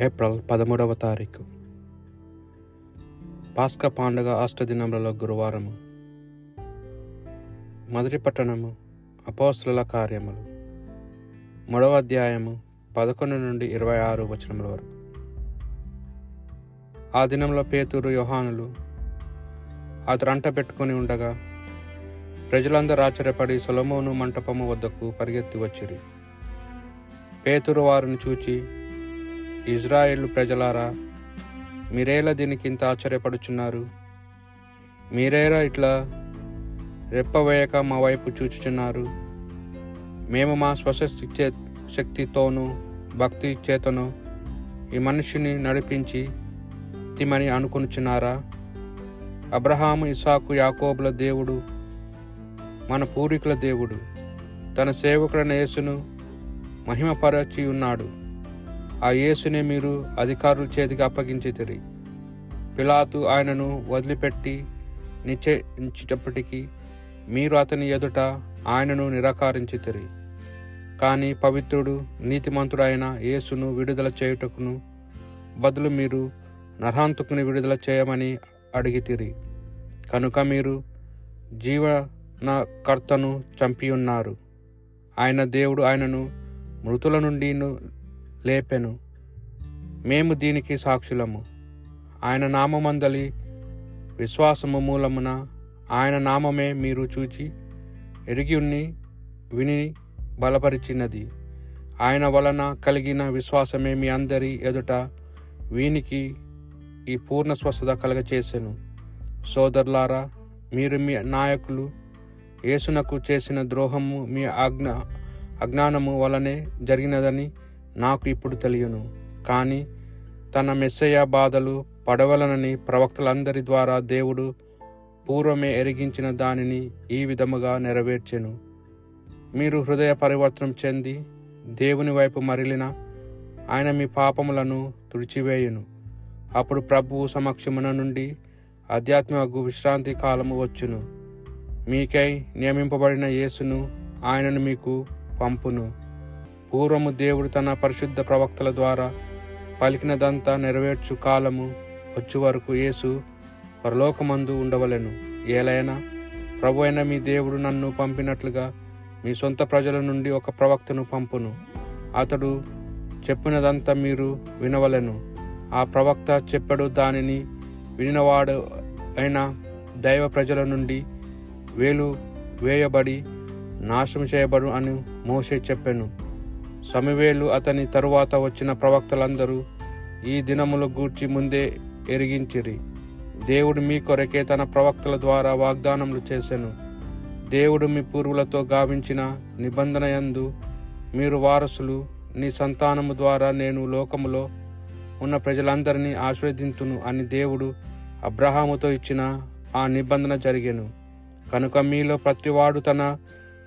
April పదమూడవ తారీఖు. పాస్క పండుగ అష్టదినములలో గురువారము. మొదటి పట్టణము అపోస్తుల కార్యములు. మూడవ అధ్యాయము పదకొండు నుండి ఇరవై ఆరు వచనముల వరకు. ఆ దినంలో పేతురు యోహానులు అతడు అంట పెట్టుకుని ఉండగా ప్రజలందరూ ఆశ్చర్యపడి సొలమోను మంటపము వద్దకు పరిగెత్తి వచ్చిరి. పేతురు వారిని చూచి ఇజ్రాయేలు ప్రజలారా మీరేలా దీనికి ఇంత ఆశ్చర్యపడుచున్నారు? మీరేలా ఇట్లా రెప్పవేయక మా వైపు చూచుచున్నారు? మేము మా స్వశక్తి చే శక్తితోనూ భక్తి చేతను ఈ మనిషిని నడిపించి తిమని అనుకునిచున్నారా? అబ్రహాము ఇసాకు యాకోబుల దేవుడు మన పూర్వీకుల దేవుడు తన సేవకుడైన యేసును మహిమపరచి ఉన్నాడు ఆ యేసునే మీరు అధికారుల చేతికి అప్పగించితిరి పిలాతు ఆయనను వదిలిపెట్టి నిశ్చయించేటప్పటికీ మీరు అతని ఎదుట ఆయనను నిరాకరించితిరి కానీ పవిత్రుడు నీతిమంతుడైన యేసును విడుదల చేయుటకును బదులు మీరు నరహాంతకుని విడుదల చేయమని అడిగితిరి కనుక మీరు జీవనకర్తను చంపి ఉన్నారు ఆయన దేవుడు ఆయనను మృతుల నుండి లేపెను. మేము దీనికి సాక్షులము. ఆయన నామమందలి విశ్వాసము మూలమున ఆయన నామమే మీరు చూచి ఎరిగి ఉన్ని విని బలపరిచినది. ఆయన వలన కలిగిన విశ్వాసమే మీ అందరి ఎదుట వీనికి ఈ పూర్ణ స్వస్థత కలగచేసెను. సోదరులారా మీరు మీ నాయకులు యేసునకు చేసిన ద్రోహము మీ ఆజ్ఞ అజ్ఞానము వలనే జరిగినదని నాకు ఇప్పుడు తెలియను. కానీ తన మెస్సయ బాధలు పడవలనని ప్రవక్తలందరి ద్వారా దేవుడు పూర్వమే ఎరిగించిన దానిని ఈ విధముగా నెరవేర్చెను. మీరు హృదయ పరివర్తనం చెంది దేవుని వైపు మరలిన ఆయన మీ పాపములను తుడిచివేయును. అప్పుడు ప్రభువు సమక్షమున నుండి ఆధ్యాత్మిక విశ్రాంతి కాలము వచ్చును. మీకై నియమింపబడిన యేసును ఆయనను మీకు పంపును. పూర్వము దేవుడు తన పరిశుద్ధ ప్రవక్తల ద్వారా పలికినదంతా నెరవేర్చు కాలము వచ్చు వరకు యేసు పరలోకమందు ఉండవలెను. ఏలైనా ప్రభు అయిన మీ దేవుడు నన్ను పంపినట్లుగా మీ సొంత ప్రజల నుండి ఒక ప్రవక్తను పంపును. అతడు చెప్పినదంతా మీరు వినవలెను. ఆ ప్రవక్త చెప్పడు దానిని వినినవాడు అయిన దైవ ప్రజల నుండి వేలు వేయబడి నాశనం చేయబడు అని మోసే చెప్పాను. సమివేలు అతని తరువాత వచ్చిన ప్రవక్తలందరూ ఈ దినముల గూర్చి ముందే ఎరిగించిరి. దేవుడు మీ కొరకే తన ప్రవక్తల ద్వారా వాగ్దానములు చేసెను. దేవుడు మీ పూర్వులతో గావించిన నిబంధన యందు మీరు వారసులు నీ సంతానము ద్వారా నేను లోకములో ఉన్న ప్రజలందరినీ ఆశీర్వదింతును అని దేవుడు అబ్రహాముతో ఇచ్చిన ఆ నిబంధన జరిగెను. కనుక మీలో ప్రతివాడు తన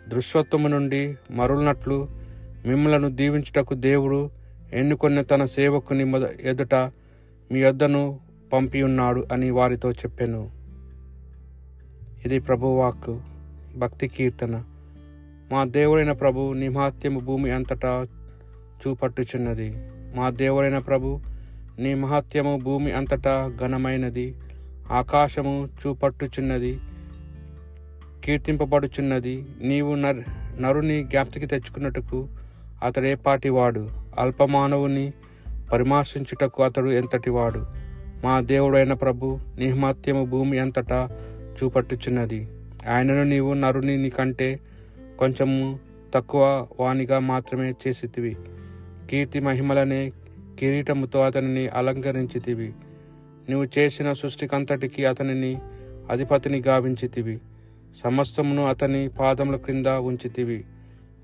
దృశ్వత్వము నుండి మరులనట్లు మిమ్మలను దీవించుటకు దేవుడు ఎన్నుకొన్న తన సేవకుని మొద ఎదుట మీ వద్దను పంపి ఉన్నాడు అని వారితో చెప్పాను. ఇది ప్రభువాక్కు. భక్తి కీర్తన. మా దేవుడైన ప్రభు నిమహత్యము భూమి అంతటా చూపట్టుచున్నది. మా దేవుడైన ప్రభు నీ మహత్యము భూమి అంతటా ఘనమైనది. ఆకాశము చూపట్టుచున్నది. కీర్తింపబడుచున్నది. నీవు నర్ నరుని జ్ఞాప్తికి తెచ్చుకున్నట్టుకు అతడు ఏ పాటివాడు. అల్పమానవుని పరిమర్శించుటకు అతడు ఎంతటివాడు? మా దేవుడైన ప్రభు నిహమత్యము భూమి అంతటా చూపట్టుచున్నది. ఆయనను నీవు నరుని కంటే కొంచెము తక్కువ వాణిగా మాత్రమే చేసితివి. కీర్తి మహిమలనే కిరీటముతో అతనిని అలంకరించితివి. నీవు చేసిన సృష్టికంతటికి అతనిని అధిపతిని గావించితివి. సమస్తమును అతని పాదముల క్రింద ఉంచితివి.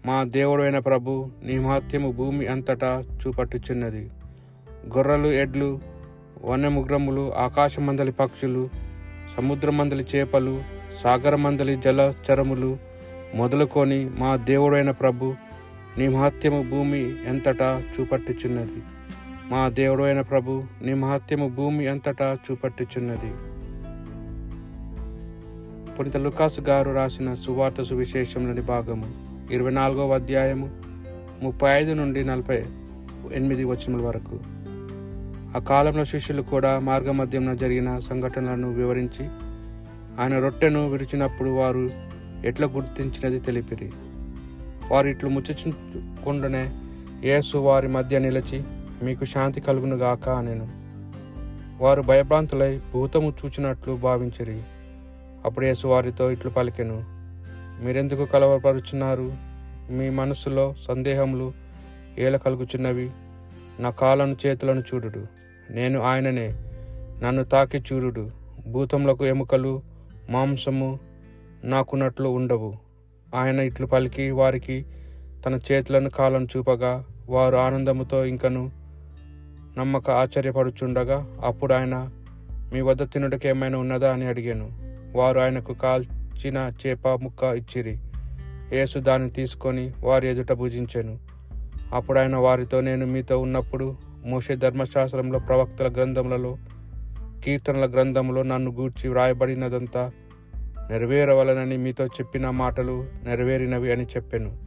మా దేవుడైన ప్రభు నీ మహత్యము భూమి అంతటా చూపట్టుచున్నది. గొర్రెలు ఎడ్లు వన్యముగ్రములు ఆకాశమందలి పక్షులు సముద్రమందలి చేపలు సాగరమందలి జలచరములు మొదలుకొని మా దేవుడైన ప్రభు నీ మహత్యము భూమి ఎంతటా చూపట్టుచున్నది. మా దేవుడైన ప్రభు నీ మహత్యము భూమి అంతటా చూపట్టుచున్నది. పునిత లుకాసు గారు రాసిన సువార్త సువిశేషంలోని భాగము. ఇరవై నాలుగవ అధ్యాయము ముప్పై ఐదు నుండి నలభై ఎనిమిది వచనముల వరకు. ఆ కాలంలో శిష్యులు కూడా మార్గమధ్యంలో జరిగిన సంఘటనలను వివరించి ఆయన రొట్టెను విరిచినప్పుడు వారు ఎట్లా గుర్తించినది తెలిపిరి. వారు ఇట్లు ముచ్చుకుండానే యేసు వారి మధ్య నిలిచి మీకు శాంతి కలుగును గాక వారు భయభ్రాంతులై భూతము చూచినట్లు భావించిరి. అప్పుడు యేసు వారితో ఇట్లు పలికెను మీరెందుకు కలవరపరుచున్నారు? మీ మనసులో సందేహములు ఏల కలుగుచున్నవి? నా కాళ్ళను చేతులను చూడుడు నేను ఆయననే నన్ను తాకి చూడుడు. భూతములకు ఎముకలు మాంసము నాకున్నట్లు ఉండవు. ఆయన ఇట్లు పలికి వారికి తన చేతులను కాలను చూపగా వారు ఆనందముతో ఇంకను నమ్మక ఆశ్చర్యపడుచుండగా అప్పుడు ఆయన మీ వద్ద తినుటకు ఏమైనా ఉన్నదా? అని అడిగాను. వారు ఆయనకు కాల్చిన చేప ముక్క ఇచ్చిరి. యేసు దాన్ని తీసుకొని వారి ఎదుట భుజించెను. అప్పుడు ఆయన వారితో నేను మీతో ఉన్నప్పుడు మోషే ధర్మశాస్త్రంలో ప్రవక్తల గ్రంథములలో కీర్తనల గ్రంథంలో నన్ను గూర్చి వ్రాయబడినదంతా నెరవేరవలనని మీతో చెప్పిన మాటలు నెరవేరినవి అని చెప్పాను.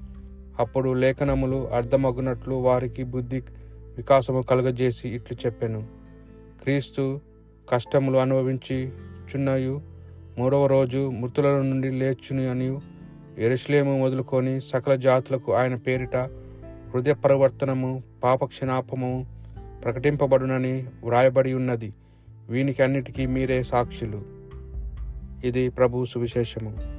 అప్పుడు లేఖనములు అర్థమగునట్లు వారికి బుద్ధి వికాసము కలుగజేసి ఇట్లు చెప్పాను. క్రీస్తు కష్టములు అనుభవించి చున్నయు మూడవ రోజు మృతుల నుండి లేచుని అని ఎరుశ్లేము మొదలుకొని సకల జాతులకు ఆయన పేరిట హృదయ పరివర్తనము పాపక్షణాపము ప్రకటింపబడునని వ్రాయబడి ఉన్నది. వీనికి అన్నిటికీ మీరే సాక్షులు. ఇది ప్రభు సువిశేషము.